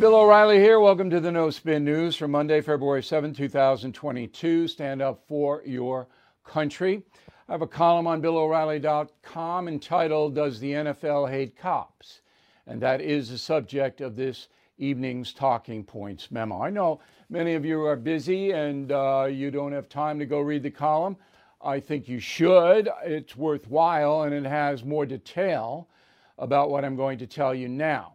Bill O'Reilly here. Welcome to the No Spin News for Monday, February 7, 2022. Stand up for your country. I have a column on BillO'Reilly.com entitled, Does the NFL Hate Cops? And that is the subject of this evening's Talking Points memo. I know many of you are busy and uh, you don't have time to go read the column. I think you should. It's worthwhile and it has more detail about what I'm going to tell you now.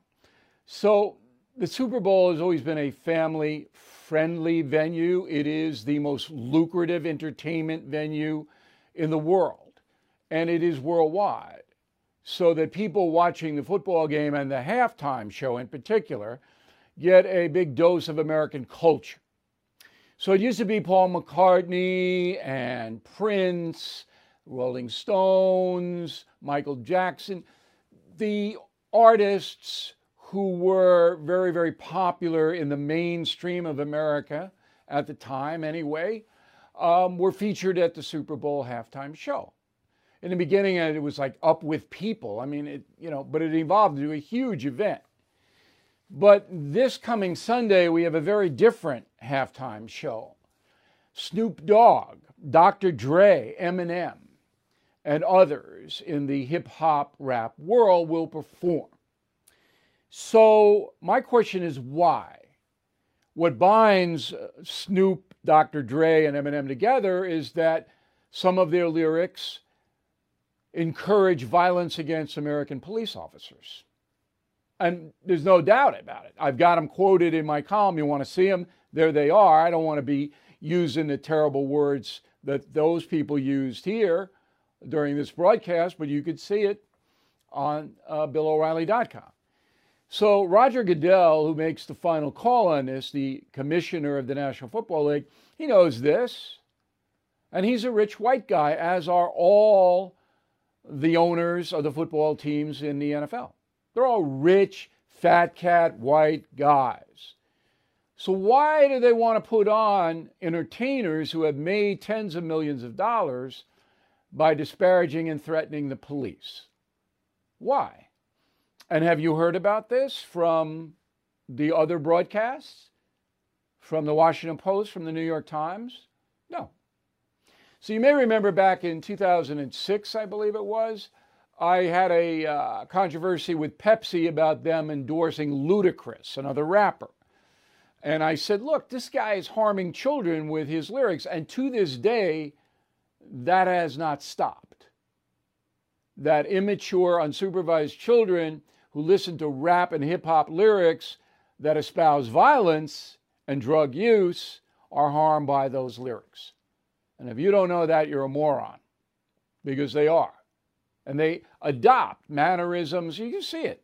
So, the Super Bowl has always been a family friendly venue. It is the most lucrative entertainment venue in the world, and it is worldwide. So that people watching the football game and the halftime show in particular get a big dose of American culture. So it used to be Paul McCartney and Prince, Rolling Stones, Michael Jackson, the artists who were very, very popular in the mainstream of America at the time, anyway, um, were featured at the Super Bowl halftime show. In the beginning, it was like up with people. I mean, it, you know, but it evolved into a huge event. But this coming Sunday, we have a very different halftime show. Snoop Dogg, Dr. Dre, Eminem, and others in the hip hop rap world will perform. So, my question is why? What binds uh, Snoop, Dr. Dre, and Eminem together is that some of their lyrics encourage violence against American police officers. And there's no doubt about it. I've got them quoted in my column. You want to see them? There they are. I don't want to be using the terrible words that those people used here during this broadcast, but you could see it on uh, BillO'Reilly.com. So Roger Goodell, who makes the final call on this, the commissioner of the National Football League, he knows this. And he's a rich white guy, as are all the owners of the football teams in the NFL. They're all rich, fat cat, white guys. So why do they want to put on entertainers who have made tens of millions of dollars by disparaging and threatening the police? Why? And have you heard about this from the other broadcasts? From the Washington Post, from the New York Times? No. So you may remember back in 2006, I believe it was, I had a uh, controversy with Pepsi about them endorsing Ludacris, another rapper. And I said, look, this guy is harming children with his lyrics. And to this day, that has not stopped. That immature, unsupervised children who listen to rap and hip hop lyrics that espouse violence and drug use are harmed by those lyrics. And if you don't know that, you're a moron because they are. And they adopt mannerisms. You can see it.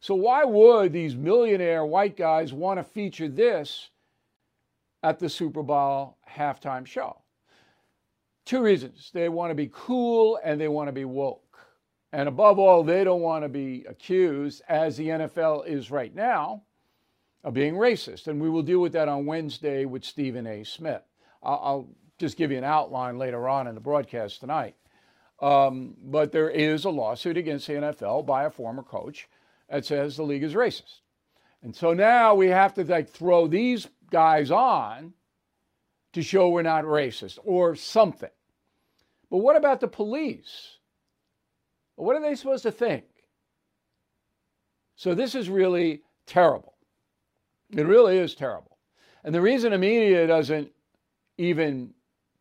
So, why would these millionaire white guys want to feature this at the Super Bowl halftime show? Two reasons. They want to be cool and they want to be woke. And above all, they don't want to be accused, as the NFL is right now, of being racist. And we will deal with that on Wednesday with Stephen A. Smith. I'll, just give you an outline later on in the broadcast tonight. Um, but there is a lawsuit against the NFL by a former coach that says the league is racist. And so now we have to like throw these guys on to show we're not racist or something. But what about the police? What are they supposed to think? So this is really terrible. It really is terrible. And the reason the media doesn't even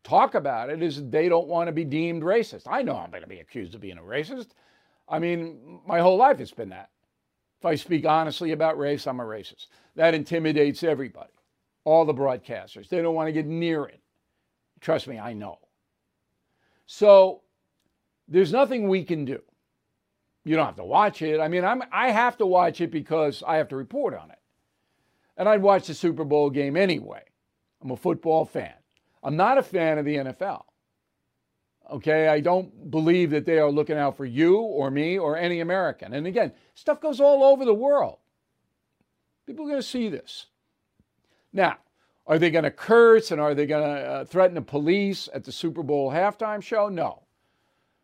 talk about it is they don't want to be deemed racist. I know I'm going to be accused of being a racist. I mean, my whole life it's been that. If I speak honestly about race, I'm a racist. That intimidates everybody, all the broadcasters. They don't want to get near it. Trust me, I know. So there's nothing we can do. You don't have to watch it. I mean, I'm, I have to watch it because I have to report on it. And I'd watch the Super Bowl game anyway. I'm a football fan. I'm not a fan of the NFL. Okay, I don't believe that they are looking out for you or me or any American. And again, stuff goes all over the world. People are going to see this. Now, are they going to curse and are they going to uh, threaten the police at the Super Bowl halftime show? No.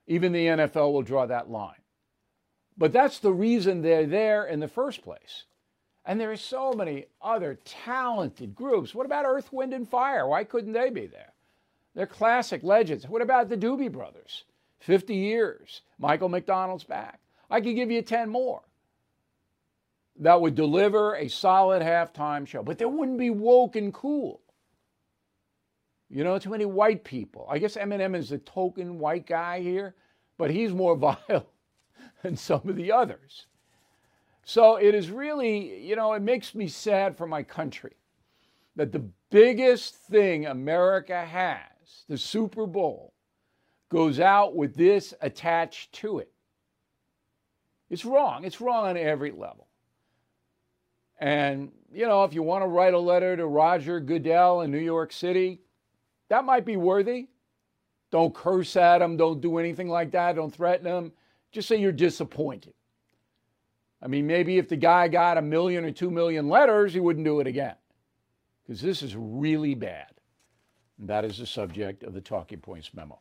Even the NFL will draw that line. But that's the reason they're there in the first place. And there are so many other talented groups. What about Earth, Wind, and Fire? Why couldn't they be there? They're classic legends. What about the Doobie Brothers? 50 years. Michael McDonald's back. I could give you 10 more that would deliver a solid halftime show, but there wouldn't be woke and cool. You know, too many white people. I guess Eminem is the token white guy here, but he's more vile than some of the others. So it is really, you know, it makes me sad for my country that the biggest thing America has, the Super Bowl, goes out with this attached to it. It's wrong. It's wrong on every level. And, you know, if you want to write a letter to Roger Goodell in New York City, that might be worthy. Don't curse at him. Don't do anything like that. Don't threaten him. Just say you're disappointed. I mean, maybe if the guy got a million or two million letters, he wouldn't do it again. Because this is really bad. And that is the subject of the Talking Points memo.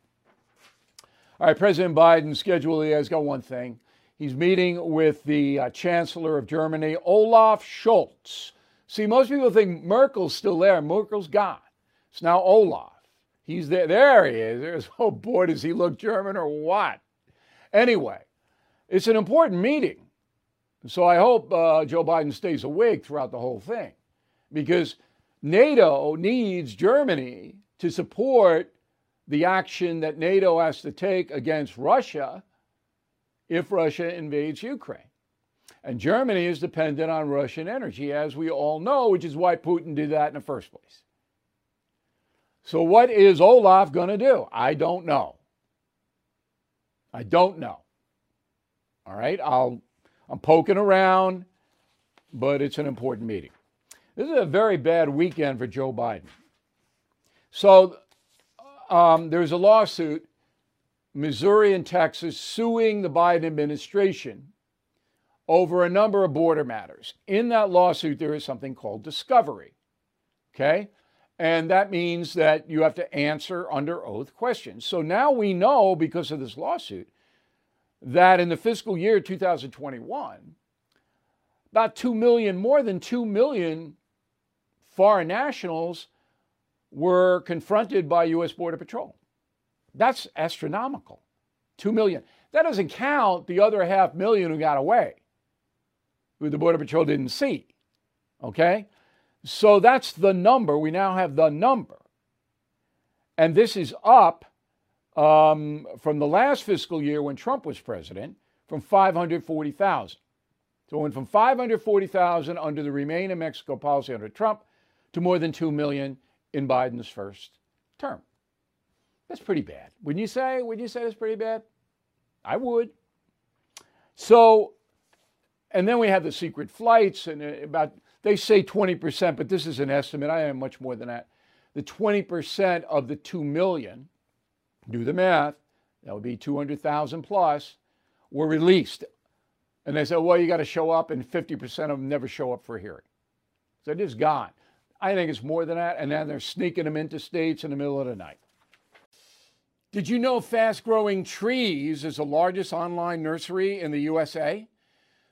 All right, President Biden schedule he has got one thing. He's meeting with the uh, Chancellor of Germany, Olaf Scholz. See, most people think Merkel's still there. Merkel's gone. It's now Olaf. He's there. There he is. There's, oh boy, does he look German or what? Anyway, it's an important meeting. So I hope uh, Joe Biden stays awake throughout the whole thing because NATO needs Germany to support the action that NATO has to take against Russia if Russia invades Ukraine. And Germany is dependent on Russian energy, as we all know, which is why Putin did that in the first place. So, what is Olaf going to do? I don't know. I don't know. All right, I'll I'm poking around, but it's an important meeting. This is a very bad weekend for Joe Biden. So um, there's a lawsuit, Missouri and Texas, suing the Biden administration over a number of border matters. In that lawsuit, there is something called discovery. Okay? And that means that you have to answer under oath questions. So now we know, because of this lawsuit, that in the fiscal year 2021, about 2 million, more than 2 million foreign nationals were confronted by U.S. Border Patrol. That's astronomical. 2 million. That doesn't count the other half million who got away, who the Border Patrol didn't see. Okay? So that's the number. We now have the number. And this is up um, from the last fiscal year when Trump was president from 540,000. So it went from 540,000 under the Remain in Mexico policy under Trump to more than 2 million in Biden's first term. That's pretty bad. Wouldn't you say? Would you say that's pretty bad? I would. So, and then we have the secret flights, and uh, about they say 20%, but this is an estimate. I am much more than that. The 20% of the 2 million do the math, that would be 200,000 plus, were released. And they said, well, you got to show up, and 50% of them never show up for a hearing. So it is gone. I think it's more than that. And then they're sneaking them into states in the middle of the night. Did you know Fast Growing Trees is the largest online nursery in the USA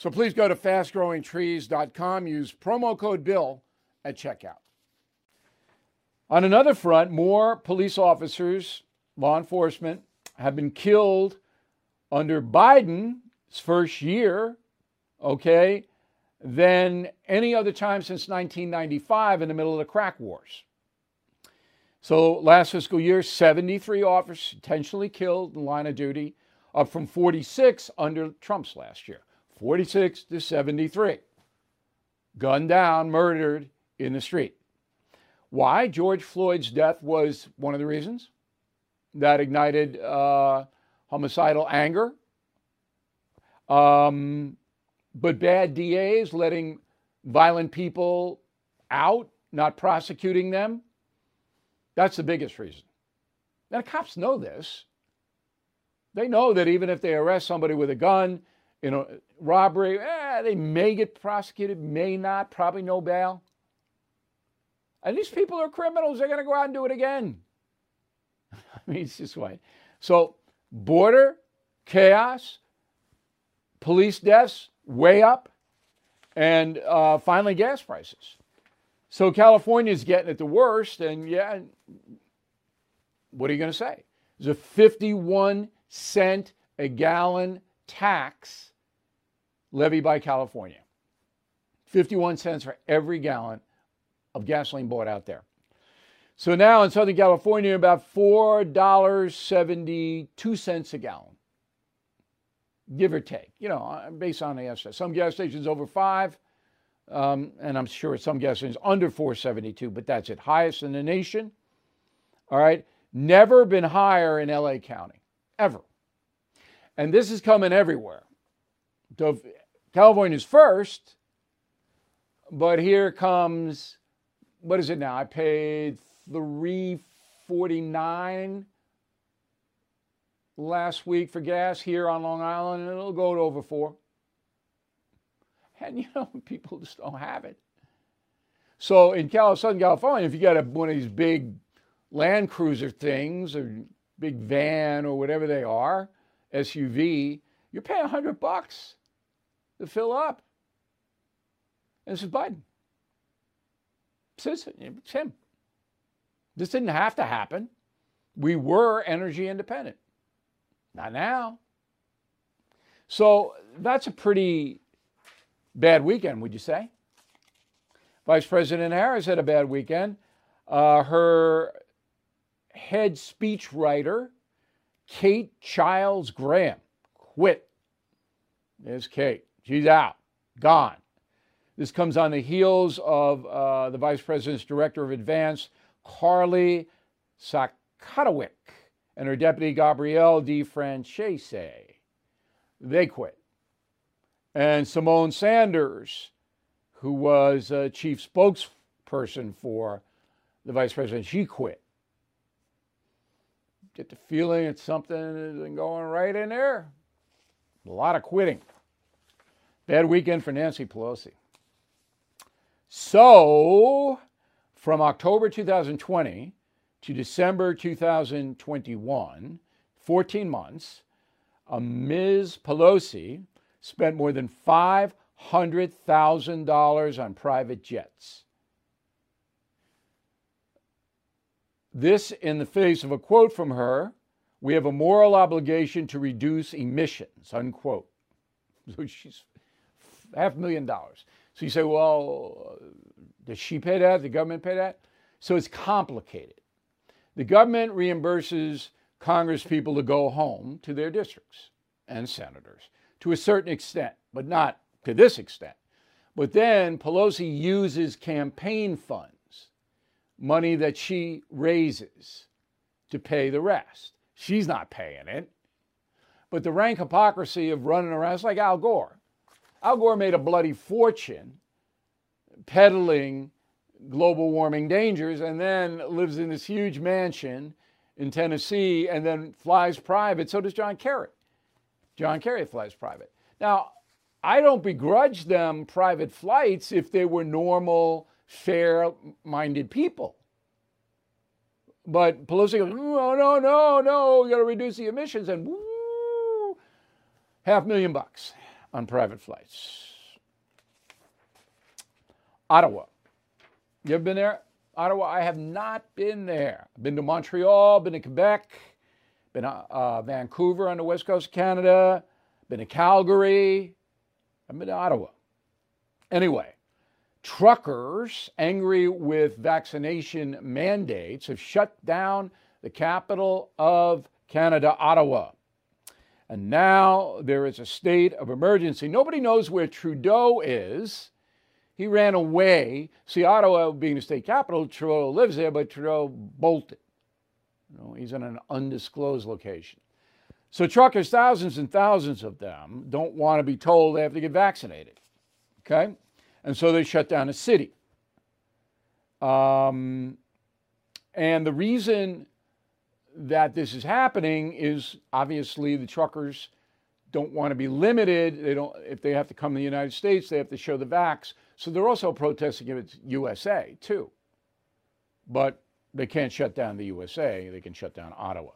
So please go to fastgrowingtrees.com, use promo code BILL at checkout. On another front, more police officers, law enforcement, have been killed under Biden's first year, okay, than any other time since 1995 in the middle of the crack wars. So last fiscal year, 73 officers intentionally killed in line of duty, up from 46 under Trump's last year. 46 to 73. Gunned down, murdered in the street. Why? George Floyd's death was one of the reasons that ignited uh, homicidal anger. Um, but bad DAs letting violent people out, not prosecuting them, that's the biggest reason. Now, cops know this. They know that even if they arrest somebody with a gun in know, robbery, eh, they may get prosecuted, may not, probably no bail. And these people are criminals. They're going to go out and do it again. I mean, it's just why. So, border chaos, police deaths way up, and uh, finally, gas prices. So, California is getting it the worst. And yeah, what are you going to say? There's a 51 cent a gallon tax levied by California. 51 cents for every gallon of gasoline bought out there. So now in Southern California, about $4.72 a gallon, give or take, you know, uh, based on the estimate. Some gas stations over five, um, and I'm sure some gas stations under 472, but that's it. Highest in the nation. All right. Never been higher in LA County, ever. And this is coming everywhere. So California's first, but here comes, what is it now? I paid 349 last week for gas here on Long Island, and it'll go to over four. And you know, people just don't have it. So in Southern California, if you got a, one of these big Land Cruiser things or big van or whatever they are, SUV, you're paying 100 bucks to fill up. And this is Biden. It's him. This didn't have to happen. We were energy independent. Not now. So that's a pretty bad weekend, would you say? Vice President Harris had a bad weekend. Uh, her head speechwriter, Kate Childs Graham, quit. There's Kate. She's out, gone. This comes on the heels of uh, the vice president's director of advance Carly Sakatowicz and her deputy Gabrielle DeFrancese. They quit. And Symone Sanders, who was a chief spokesperson for the vice president, she quit. Get the feeling it's something isn't going right in there. A lot of quitting. Bad weekend for Nancy Pelosi. So, from October 2020 to December 2021, 14 months, uh, Ms. Pelosi spent more than $500,000 on private jets. This in the face of a quote from her we have a moral obligation to reduce emissions, unquote. So she's half a million dollars. So you say, well, does she pay that? The government pay that? So it's complicated. The government reimburses Congress people to go home to their districts and senators to a certain extent, but not to this extent. But then Pelosi uses campaign funds, money that she raises, to pay the rest. She's not paying it. But the rank hypocrisy of running around, it's like Al Gore. Al Gore made a bloody fortune peddling global warming dangers and then lives in this huge mansion in Tennessee and then flies private. So does John Kerry. John Kerry flies private. Now, I don't begrudge them private flights if they were normal, fair minded people. But Pelosi goes, no, no, no, no, we got to reduce the emissions. And woo, half million bucks on private flights. Ottawa. You ever been there? Ottawa? I have not been there. I've been to Montreal, been to Quebec, been to uh, Vancouver on the west coast of Canada, been to Calgary. I've been to Ottawa. Anyway, truckers angry with vaccination mandates have shut down the capital of Canada, Ottawa. And now there is a state of emergency. Nobody knows where Trudeau is. He ran away. See, Ottawa being the state capital, Trudeau lives there, but Trudeau bolted. You know, he's in an undisclosed location. So truckers, thousands and thousands of them, don't want to be told they have to get vaccinated. Okay? And so they shut down a city. Um, and the reason that this is happening is obviously the truckers don't want to be limited. They don't if they have to come to the United States, they have to show the vax. So they're also protesting against USA too. But they can't shut down the USA. They can shut down Ottawa.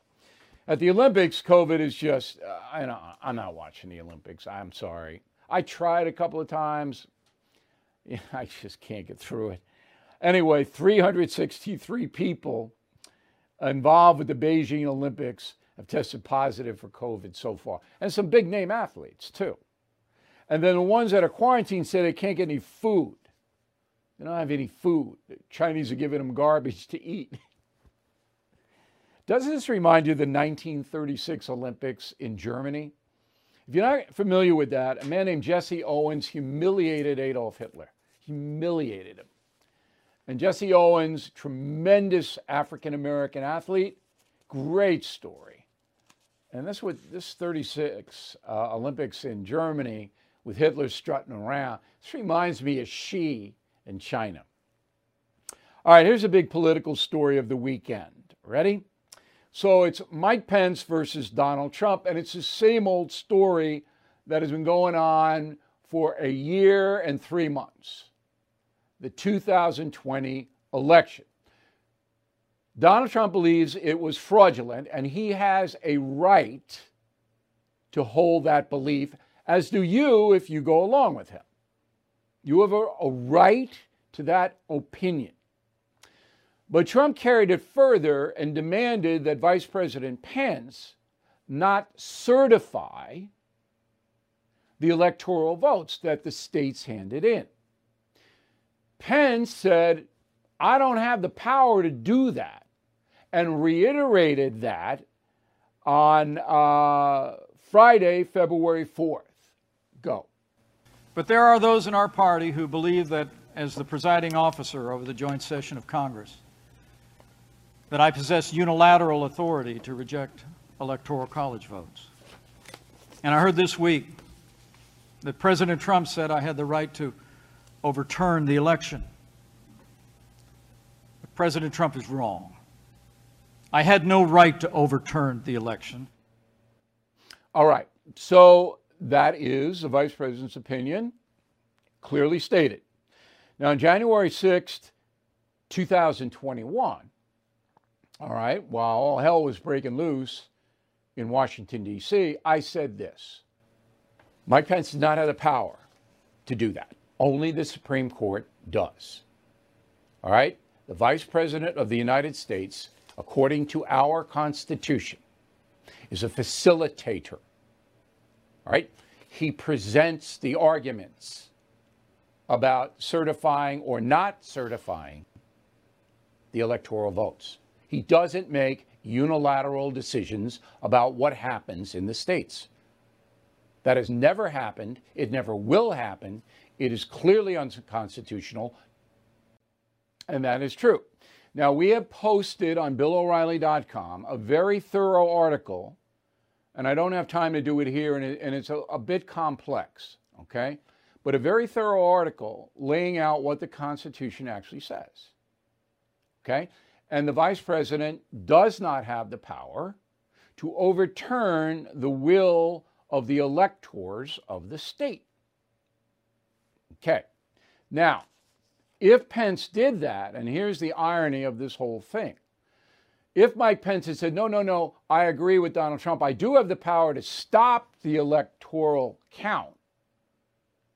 At the Olympics, COVID is just, uh, I'm not watching the Olympics. I'm sorry. I tried a couple of times. I just can't get through it. Anyway, 363 people involved with the Beijing Olympics have tested positive for COVID so far, and some big name athletes too. And then the ones that are quarantined say they can't get any food. They don't have any food. The Chinese are giving them garbage to eat. Doesn't this remind you of the 1936 Olympics in Germany? If you're not familiar with that, a man named Jesse Owens humiliated Adolf Hitler, humiliated him. And Jesse Owens, tremendous African American athlete, great story. And this with this 36 uh, Olympics in Germany with Hitler strutting around. This reminds me of Xi in China. All right, here's a big political story of the weekend. Ready? So it's Mike Pence versus Donald Trump, and it's the same old story that has been going on for a year and three months the 2020 election. Donald Trump believes it was fraudulent, and he has a right to hold that belief, as do you if you go along with him. You have a, a right to that opinion. But Trump carried it further and demanded that Vice President Pence not certify the electoral votes that the states handed in. Pence said, I don't have the power to do that, and reiterated that on uh, Friday, February 4th. Go. But there are those in our party who believe that, as the presiding officer over the joint session of Congress, that I possess unilateral authority to reject electoral college votes. And I heard this week that President Trump said I had the right to overturn the election. But President Trump is wrong. I had no right to overturn the election. All right. So that is the vice president's opinion, clearly stated. Now, on January 6th, 2021, all right, while all hell was breaking loose in Washington, D.C., I said this Mike Pence did not have the power to do that. Only the Supreme Court does. All right? The Vice President of the United States, according to our Constitution, is a facilitator. All right? He presents the arguments about certifying or not certifying the electoral votes. He doesn't make unilateral decisions about what happens in the states. That has never happened. It never will happen. It is clearly unconstitutional, and that is true. Now, we have posted on BillO'Reilly.com a very thorough article, and I don't have time to do it here, and, it, and it's a, a bit complex, okay? But a very thorough article laying out what the Constitution actually says, okay? And the Vice President does not have the power to overturn the will of the electors of the state. Okay. Now, if Pence did that, and here's the irony of this whole thing. If Mike Pence had said, no, no, no, I agree with Donald Trump, I do have the power to stop the electoral count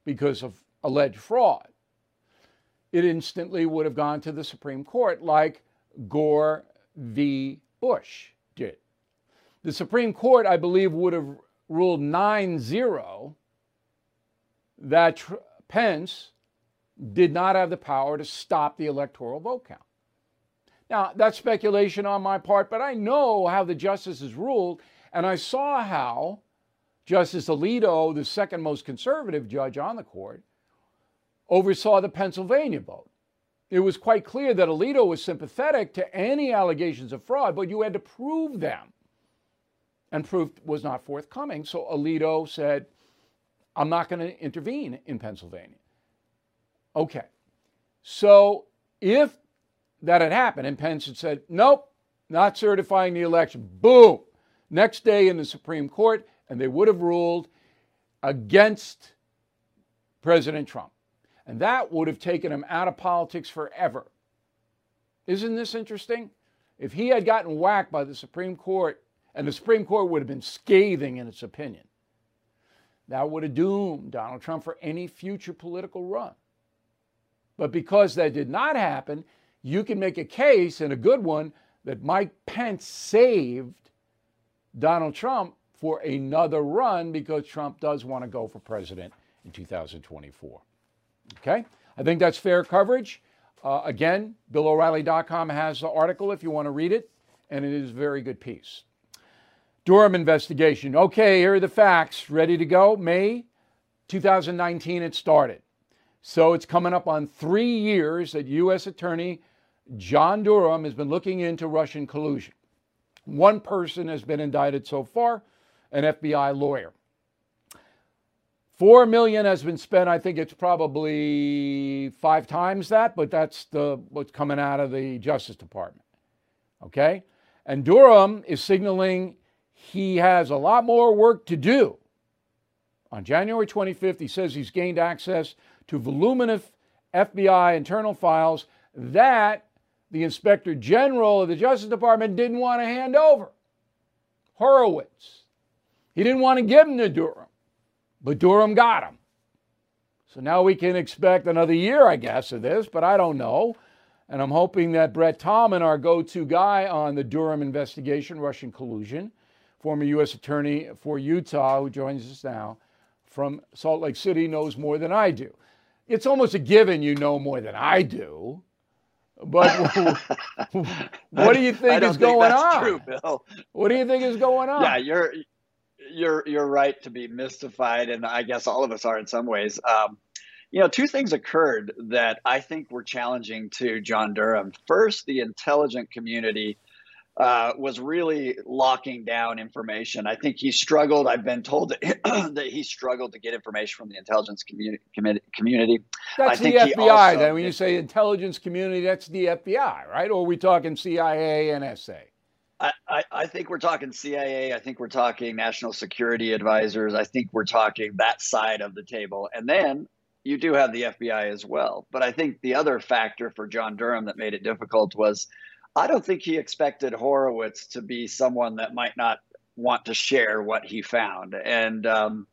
because of alleged fraud, it instantly would have gone to the Supreme Court like Gore v. Bush did. The Supreme Court, I believe, would have ruled 9 0 that Pence did not have the power to stop the electoral vote count. Now, that's speculation on my part, but I know how the justices ruled, and I saw how Justice Alito, the second most conservative judge on the court, oversaw the Pennsylvania vote. It was quite clear that Alito was sympathetic to any allegations of fraud, but you had to prove them. And proof was not forthcoming. So Alito said, I'm not going to intervene in Pennsylvania. Okay. So if that had happened and Pence had said, nope, not certifying the election, boom, next day in the Supreme Court, and they would have ruled against President Trump. And that would have taken him out of politics forever. Isn't this interesting? If he had gotten whacked by the Supreme Court, and the Supreme Court would have been scathing in its opinion, that would have doomed Donald Trump for any future political run. But because that did not happen, you can make a case, and a good one, that Mike Pence saved Donald Trump for another run because Trump does want to go for president in 2024. Okay? I think that's fair coverage. Uh, again, BillO'Reilly.com has the article if you want to read it, and it is a very good piece. Durham investigation. Okay, here are the facts. Ready to go? May 2019, it started. So it's coming up on three years that U.S. Attorney John Durham has been looking into Russian collusion. One person has been indicted so far, an FBI lawyer. Four million has been spent. I think it's probably five times that, but that's the what's coming out of the Justice Department. Okay? And Durham is signaling he has a lot more work to do. On January 25th, he says he's gained access to voluminous FBI internal files that the Inspector General of the Justice Department didn't want to hand over. Horowitz. He didn't want to give them to Durham. But Durham got him. So now we can expect another year, I guess, of this, but I don't know. And I'm hoping that Brett Tolman, our go to guy on the Durham investigation, Russian collusion, former U.S. Attorney for Utah, who joins us now from Salt Lake City, knows more than I do. It's almost a given you know more than I do. But what do you think is think going on? True, Bill. What do you think is going on? Yeah, you're you're you're right to be mystified, and I guess all of us are in some ways. Um, you know, two things occurred that I think were challenging to John Durham. First, the intelligent community uh, was really locking down information. I think he struggled. I've been told that, that he struggled to get information from the intelligence community. community. That's I the FBI. then, when you say intelligence community, that's the FBI, right? Or are we talking CIA, NSA? I, I, I, think we're talking CIA. I think we're talking national security advisors. I think we're talking that side of the table. And then you do have the FBI as well. But I think the other factor for John Durham that made it difficult was I don't think he expected Horowitz to be someone that might not want to share what he found. And um,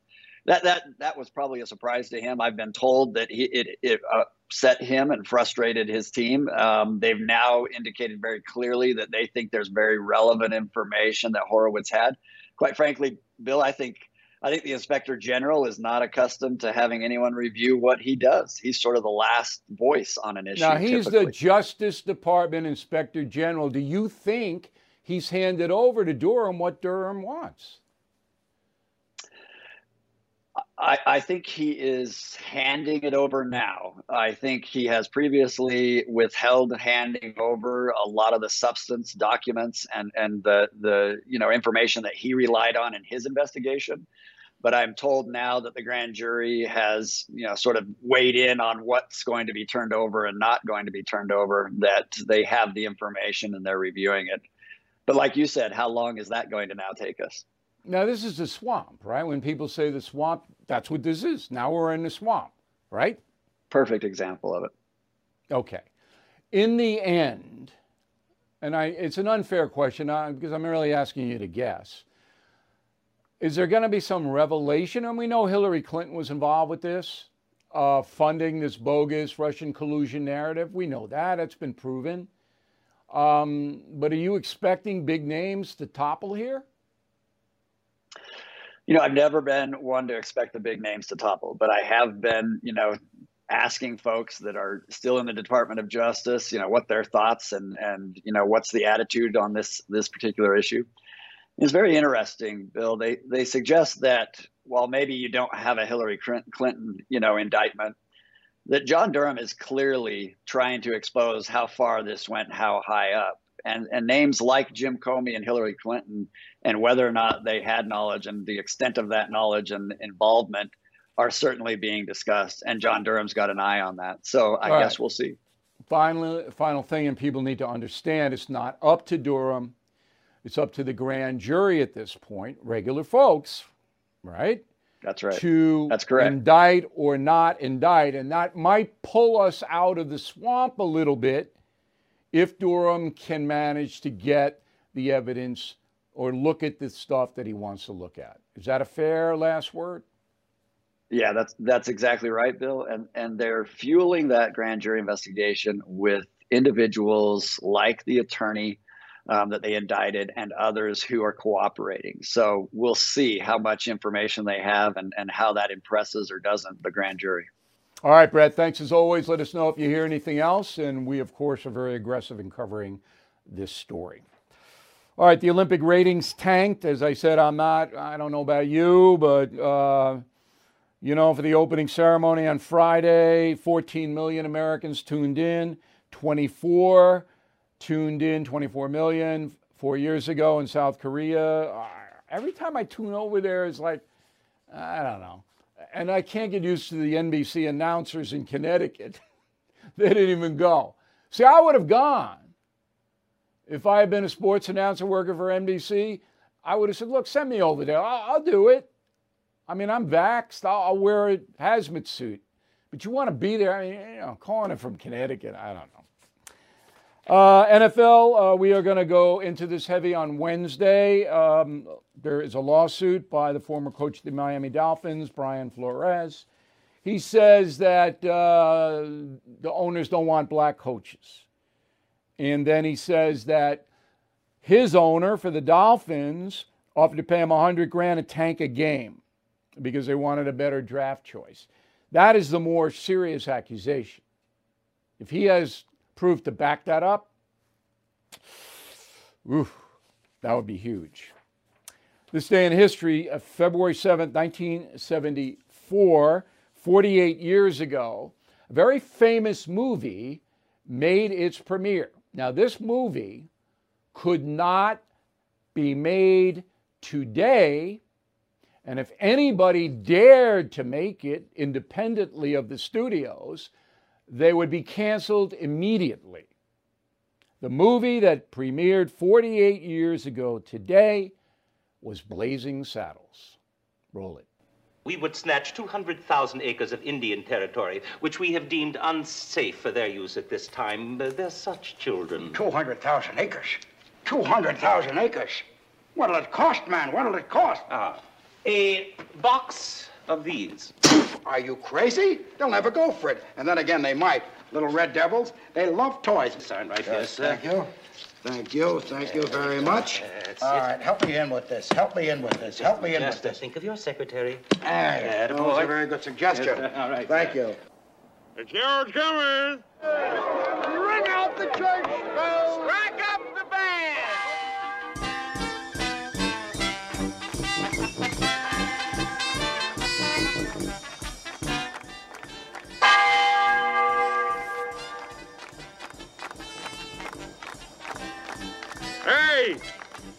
that that that was probably a surprise to him. I've been told that he, it, it upset him and frustrated his team. Um, they've now indicated very clearly that they think there's very relevant information that Horowitz had. Quite frankly, Bill, I think I think the inspector general is not accustomed to having anyone review what he does. He's sort of the last voice on an issue. Now he's typically. the Justice Department inspector general. Do you think he's handed over to Durham what Durham wants? I, I, think he is handing it over now. I think he has previously withheld handing over a lot of the substance documents and and the the you know information that he relied on in his investigation. But I'm told now that the grand jury has you know sort of weighed in on what's going to be turned over and not going to be turned over. That they have the information and they're reviewing it. But like you said, how long is that going to now take us? Now, this is the swamp, right? When people say the swamp, that's what this is. Now we're in the swamp, right? Perfect example of it. Okay. In the end, and I, it's an unfair question uh, because I'm really asking you to guess. Is there going to be some revelation? And we know Hillary Clinton was involved with this, uh, funding this bogus Russian collusion narrative. We know that. It's been proven. Um, but are you expecting big names to topple here? you know, I've never been one to expect the big names to topple, but I have been, you know, asking folks that are still in the Department of Justice, you know, what their thoughts and and you know what's the attitude on this this particular issue. It's very interesting, Bill. They they suggest that while maybe you don't have a Hillary Clinton, you know, indictment, that John Durham is clearly trying to expose how far this went, how high up, and and names like Jim Comey and Hillary Clinton, and whether or not they had knowledge and the extent of that knowledge and involvement are certainly being discussed, and John Durham's got an eye on that. So I All guess right. we'll see. Finally, final thing, and people need to understand: it's not up to Durham; it's up to the grand jury at this point, regular folks, right? That's right. To That's correct. indict or not indict, and that might pull us out of the swamp a little bit if Durham can manage to get the evidence or look at the stuff that he wants to look at. Is that a fair last word? Yeah, that's that's exactly right, Bill. And and they're fueling that grand jury investigation with individuals like the attorney um, that they indicted and others who are cooperating. So we'll see how much information they have and, and how that impresses or doesn't the grand jury. All right, Brett, thanks as always. Let us know if you hear anything else. And we, of course, are very aggressive in covering this story. All right, the Olympic ratings tanked. As I said, I'm not, I don't know about you, but uh, you know, for the opening ceremony on Friday, 14 million Americans tuned in, 24 tuned in, 24 million four years ago in South Korea. Uh, every time I tune over there, it's like, I don't know. And I can't get used to the NBC announcers in Connecticut. they didn't even go. See, I would have gone. If I had been a sports announcer working for NBC, I would have said, look, send me over there. I'll, I'll do it. I mean, I'm vaxxed. I'll, I'll wear a hazmat suit. But you want to be there. I mean, you know, calling it from Connecticut, I don't know. Uh, NFL, uh, we are going to go into this heavy on Wednesday. Um, there is a lawsuit by the former coach of the Miami Dolphins, Brian Flores. He says that uh, the owners don't want black coaches. And then he says that his owner for the Dolphins offered to pay him 100 grand a tank a game because they wanted a better draft choice. That is the more serious accusation. If he has proof to back that up, oof, that would be huge. This day in history, of February 7th, 1974, 48 years ago, a very famous movie made its premiere. Now, this movie could not be made today and if anybody dared to make it independently of the studios, they would be canceled immediately. The movie that premiered 48 years ago today was Blazing Saddles. Roll it. We would snatch 200,000 acres of Indian territory, which we have deemed unsafe for their use at this time. They're such children. 200,000 acres? 200,000 acres? What'll it cost, man? What'll it cost? Ah, a box of these. Are you crazy? They'll never go for it. And then again, they might. Little red devils, they love toys. Sign right here, sir. Thank you. Thank you. Thank you very much. All right, help me in with this. Help me in with this. Help me in with this. Think of your secretary. Ah, hey, that was a very good suggestion. All right. Thank you. The George coming. Ring out the church bells. Strike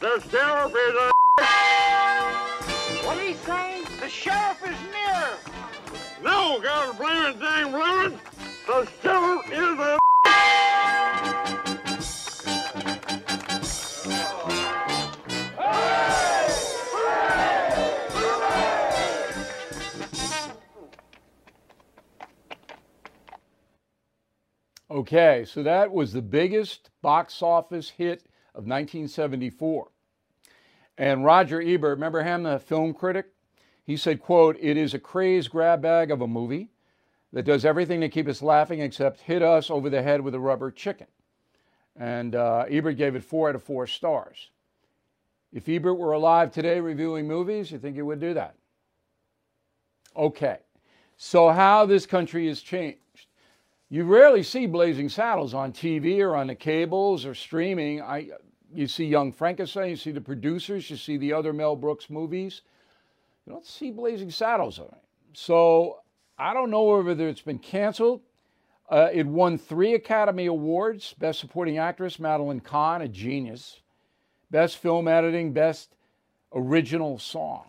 the sheriff is a. What are you saying? The sheriff is near. No, got a blaming thing running. The sheriff is a. Okay, so that was the biggest box office hit of 1974. And Roger Ebert, remember him, the film critic? He said, quote, it is a crazed grab bag of a movie that does everything to keep us laughing except hit us over the head with a rubber chicken. And uh, Ebert gave it four out of four stars. If Ebert were alive today reviewing movies, you think he would do that? Okay. So, how this country has changed. You rarely see Blazing Saddles on TV or on the cables or streaming. I, you see Young Frankenstein, you see the producers, you see the other Mel Brooks movies. You don't see Blazing Saddles on it. So I don't know whether it's been canceled. Uh, it won three Academy Awards Best Supporting Actress, Madeline Kahn, a genius. Best Film Editing, Best Original Song.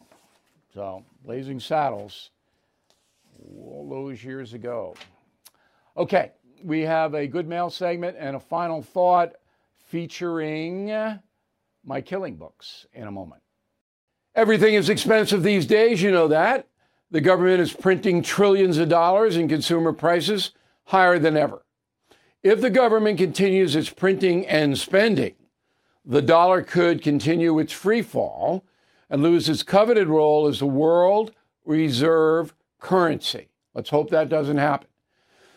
So, Blazing Saddles, all those years ago. Okay, we have a good mail segment and a final thought featuring my killing books in a moment. Everything is expensive these days, you know that. The government is printing trillions of dollars and consumer prices higher than ever. If the government continues its printing and spending, the dollar could continue its free fall and lose its coveted role as the world reserve currency. Let's hope that doesn't happen.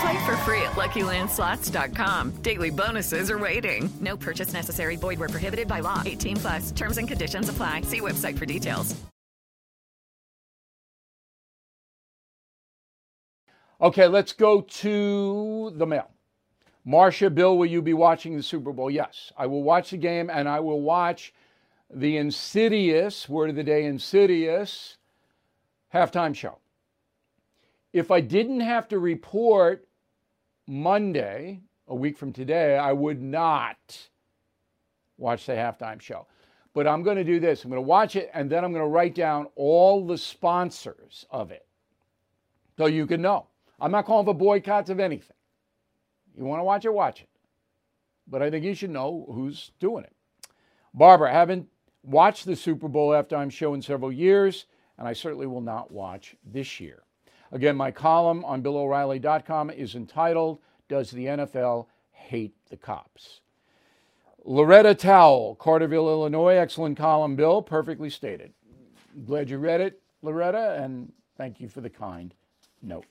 Play for free at LuckyLandSlots.com. Daily bonuses are waiting. No purchase necessary. Void where prohibited by law. 18 plus. Terms and conditions apply. See website for details. Okay, let's go to the mail. Marcia, Bill, will you be watching the Super Bowl? Yes, I will watch the game and I will watch the Insidious, word of the day, Insidious halftime show. If I didn't have to report Monday, a week from today, I would not watch the halftime show. But I'm going to do this I'm going to watch it and then I'm going to write down all the sponsors of it so you can know. I'm not calling for boycotts of anything. You want to watch it, watch it. But I think you should know who's doing it. Barbara, I haven't watched the Super Bowl halftime show in several years, and I certainly will not watch this year. Again, my column on BillO'Reilly.com is entitled, Does the NFL Hate the Cops? Loretta Towell, Carterville, Illinois. Excellent column, Bill. Perfectly stated. Glad you read it, Loretta, and thank you for the kind note.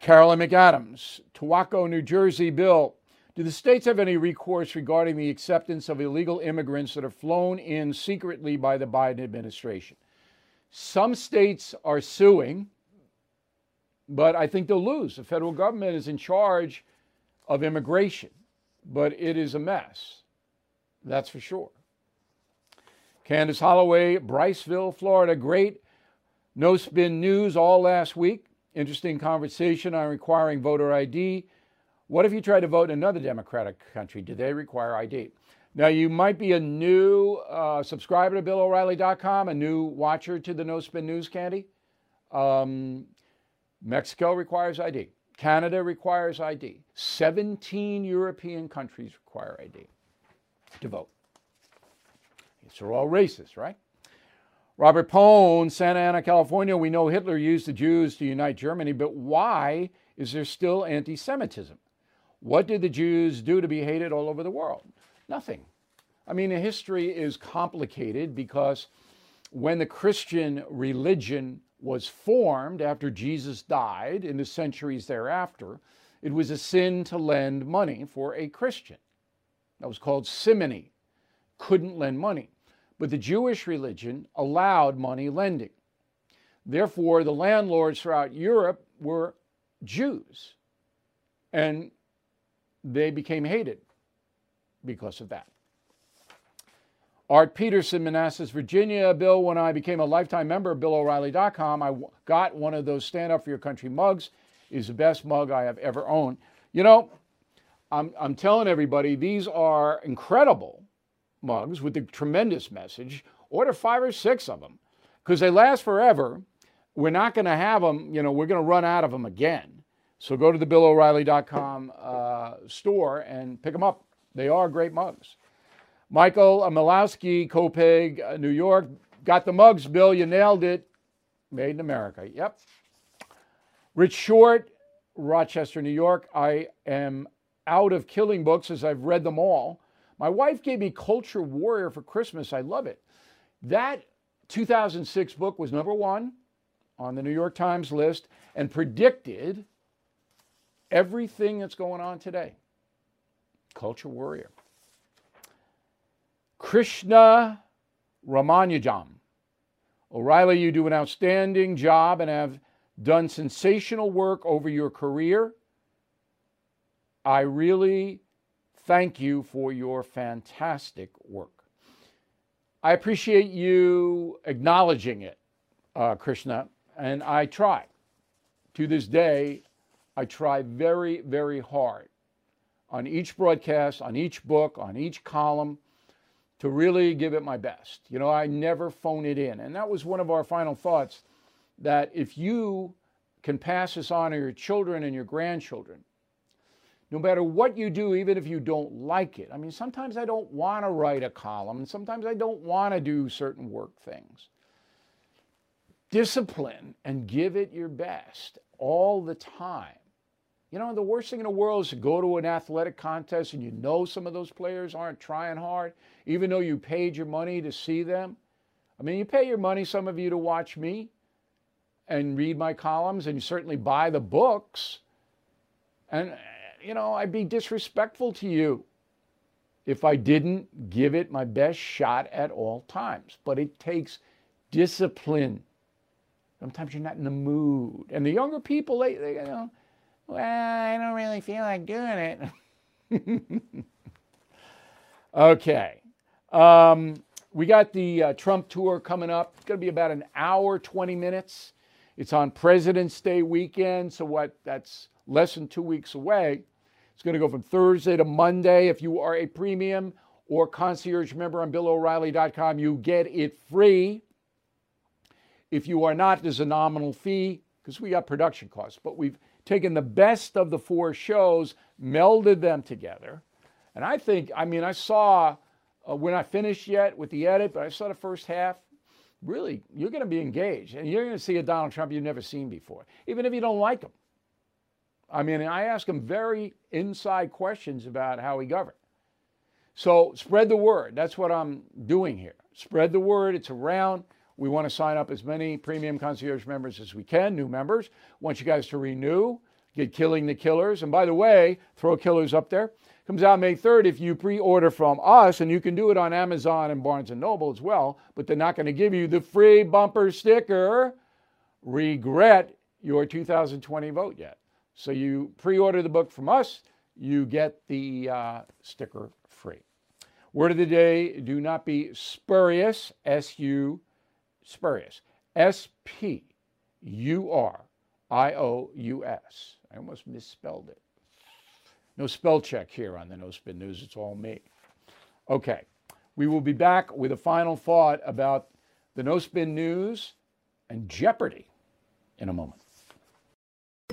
Carolyn McAdams, Tuaco, New Jersey. Bill, do the states have any recourse regarding the acceptance of illegal immigrants that are flown in secretly by the Biden administration? Some states are suing, but I think they'll lose. The federal government is in charge of immigration, but it is a mess. That's for sure. Candace Holloway, Bryceville, Florida. Great no spin news all last week. Interesting conversation on requiring voter ID. What if you try to vote in another democratic country? Do they require ID? Now, you might be a new uh, subscriber to BillO'Reilly.com, a new watcher to the No Spin News Candy. Um, Mexico requires ID. Canada requires ID. 17 European countries require ID to vote. These are all racist, right? Robert Pone, Santa Ana, California. We know Hitler used the Jews to unite Germany, but why is there still anti Semitism? What did the Jews do to be hated all over the world? Nothing. I mean, history is complicated because when the Christian religion was formed after Jesus died in the centuries thereafter, it was a sin to lend money for a Christian. That was called simony. Couldn't lend money. But the Jewish religion allowed money lending. Therefore, the landlords throughout Europe were Jews. And they became hated because of that. Art Peterson, Manassas, Virginia. Bill, when I became a lifetime member of BillO'Reilly.com, I got one of those Stand Up for Your Country mugs. Is the best mug I have ever owned. You know, I'm, I'm telling everybody these are incredible mugs with a tremendous message. Order five or six of them because they last forever. We're not going to have them, you know, we're going to run out of them again. So go to the BillO'Reilly.com uh, store and pick them up. They are great mugs. Michael Milowski, Copiague, uh, New York. Got the mugs, Bill. You nailed it. Made in America. Yep. Rich Short, Rochester, New York. I am out of killing books as I've read them all. My wife gave me Culture Warrior for Christmas. I love it. That 2006 book was number one on the New York Times list and predicted everything that's going on today. Culture Warrior. Krishna Ramanujam. O'Reilly, you do an outstanding job and have done sensational work over your career. I really thank you for your fantastic work. I appreciate you acknowledging it, uh, Krishna, and I try. To this day, I try very, very hard on each broadcast, on each book, on each column to really give it my best. You know, I never phone it in. And that was one of our final thoughts that if you can pass this on to your children and your grandchildren, no matter what you do, even if you don't like it. I mean, sometimes I don't want to write a column, and sometimes I don't want to do certain work things. Discipline and give it your best all the time. You know, the worst thing in the world is to go to an athletic contest and you know some of those players aren't trying hard, even though you paid your money to see them. I mean, you pay your money, some of you, to watch me and read my columns, and you certainly buy the books. And, you know, I'd be disrespectful to you if I didn't give it my best shot at all times. But it takes discipline. Sometimes you're not in the mood. And the younger people, they, they you know, well, I don't really feel like doing it. okay. Um, we got the uh, Trump tour coming up. It's going to be about an hour, 20 minutes. It's on President's Day weekend, so what? That's less than two weeks away. It's going to go from Thursday to Monday. If you are a premium or concierge member on BillO'Reilly.com, you get it free. If you are not, there's a nominal fee because we got production costs, but we've taken the best of the four shows, melded them together. And I think, I mean, I saw, uh, we're not finished yet with the edit, but I saw the first half. Really, you're going to be engaged and you're going to see a Donald Trump you've never seen before, even if you don't like him. I mean, I ask him very inside questions about how he governed. So spread the word. That's what I'm doing here. Spread the word. It's around. We want to sign up as many premium concierge members as we can, new members. Want you guys to renew, get Killing the Killers. And by the way, throw Killers up there. Comes out May 3rd if you pre-order from us, and you can do it on Amazon and Barnes & Noble as well, but they're not going to give you the free bumper sticker. Regret your 2020 vote yet. So you pre-order the book from us, you get the uh, sticker free. Word of the day, do not be spurious, S-U spurious. S P U R I O U S. I almost misspelled it. No spell check here on the No Spin News. It's all me. Okay. We will be back with a final thought about the No Spin News and Jeopardy in a moment.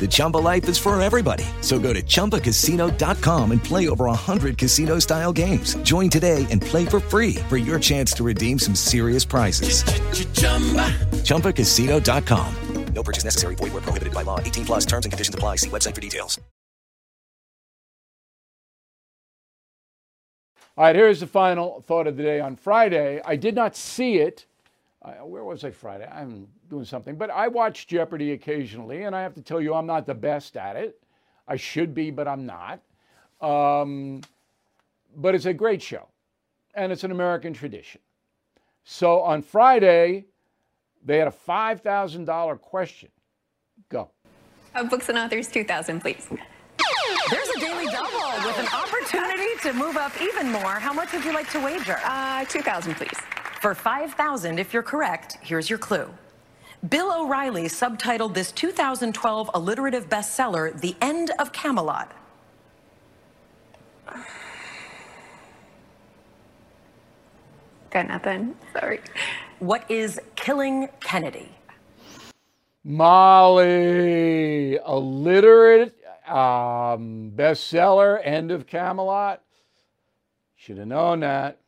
The Chumba life is for everybody. So go to ChumbaCasino.com and play over 100 casino style games. Join today and play for free for your chance to redeem some serious prizes. ChumbaCasino.com. No purchase necessary. Void where prohibited by law. 18 plus terms and conditions apply. See website for details. All right, here's the final thought of the day. On Friday, I did not see it. Uh, where was I Friday? I'm doing something, but I watch Jeopardy occasionally, and I have to tell you, I'm not the best at it. I should be, but I'm not. Um, but it's a great show, and it's an American tradition. So on Friday, they had a $5,000 question. Go. Uh, books and authors 2000, please. There's a daily double with an opportunity to move up even more. How much would you like to wager? Uh, 2000, please. For 5000 if you're correct, here's your clue. Bill O'Reilly subtitled this 2012 alliterative bestseller, The End of Camelot. Got nothing. Sorry. What is Killing Kennedy? Molly, illiterate um, bestseller, End of Camelot. Should have known that,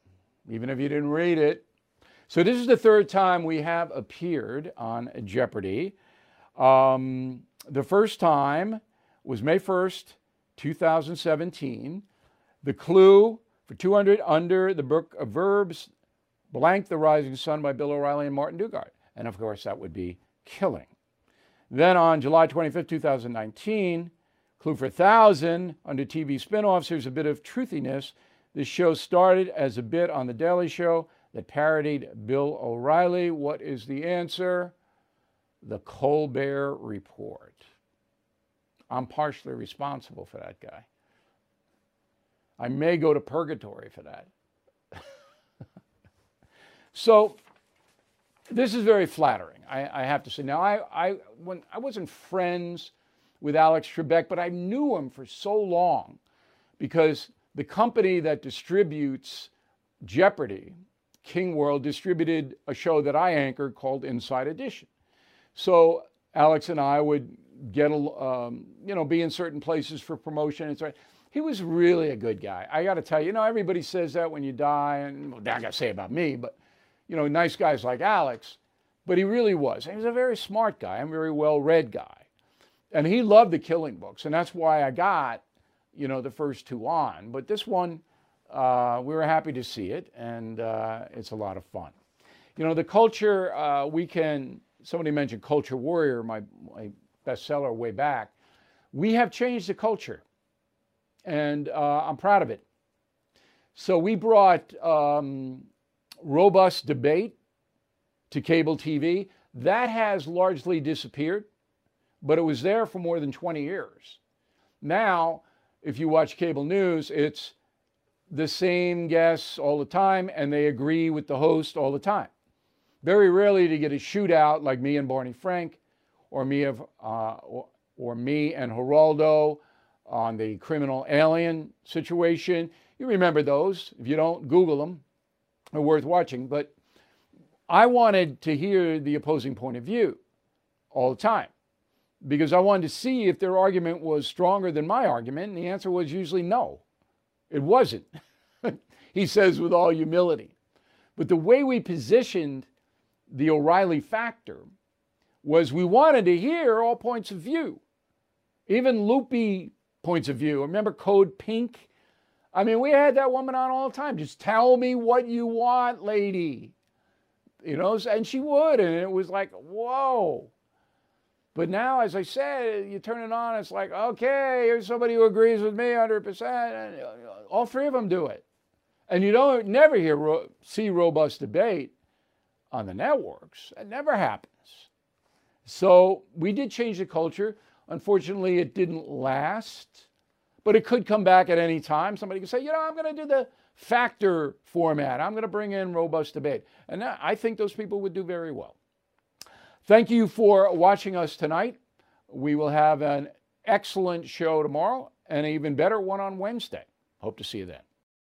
even if you didn't read it. So, this is the third time we have appeared on Jeopardy. Um, the first time was May 1st, 2017. The clue for 200 under the Book of Verbs, Blank the Rising Sun by Bill O'Reilly and Martin Dugard. And of course, that would be killing. Then on July 25th, 2019, Clue for 1000 under TV spinoffs, here's a bit of truthiness. This show started as a bit on The Daily Show that parodied Bill O'Reilly. What is the answer? The Colbert Report. I'm partially responsible for that guy. I may go to purgatory for that. so, this is very flattering, I, I, have to say. Now, I, I, when, I wasn't friends with Alex Trebek, but I knew him for so long because the company that distributes Jeopardy, King World, distributed a show that I anchored called Inside Edition. So Alex and I would get, um, you know, be in certain places for promotion. And so he was really a good guy. I got to tell you, you know, everybody says that when you die, and well, I got to say about me, but you know, nice guys like Alex, but he really was. He was a very smart guy, a very well-read guy, and he loved the Killing books, and that's why I got, you know, the first two on. But this one, uh, we were happy to see it, and uh, it's a lot of fun. You know, the culture uh, we can. Somebody mentioned Culture Warrior, my, my bestseller way back. We have changed the culture, and uh, I'm proud of it. So we brought um, robust debate to cable TV. That has largely disappeared, but it was there for more than 20 years. Now, if you watch cable news, it's the same guests all the time, and they agree with the host all the time. Very rarely to get a shootout like me and Barney Frank, or me of, uh, or, or me and Geraldo on the criminal alien situation. You remember those. If you don't, Google them. They're worth watching. But I wanted to hear the opposing point of view all the time because I wanted to see if their argument was stronger than my argument. And the answer was usually no, it wasn't. he says with all humility. But the way we positioned the O'Reilly factor was we wanted to hear all points of view, even loopy points of view. Remember Code Pink? I mean, we had that woman on all the time. Just tell me what you want, lady. You know, and she would. And it was like, whoa. But now, as I said, you turn it on, it's like, okay, here's somebody who agrees with me 100%. And uh, uh, all three of them do it. And you don't never hear see robust debate on the networks. It never happens. So we did change the culture. Unfortunately, it didn't last, but it could come back at any time. Somebody could say, you know, I'm going to do the factor format. I'm going to bring in robust debate. And uh, I think those people would do very well. Thank you for watching us tonight. We will have an excellent show tomorrow and an even better one on Wednesday. Hope to see you then.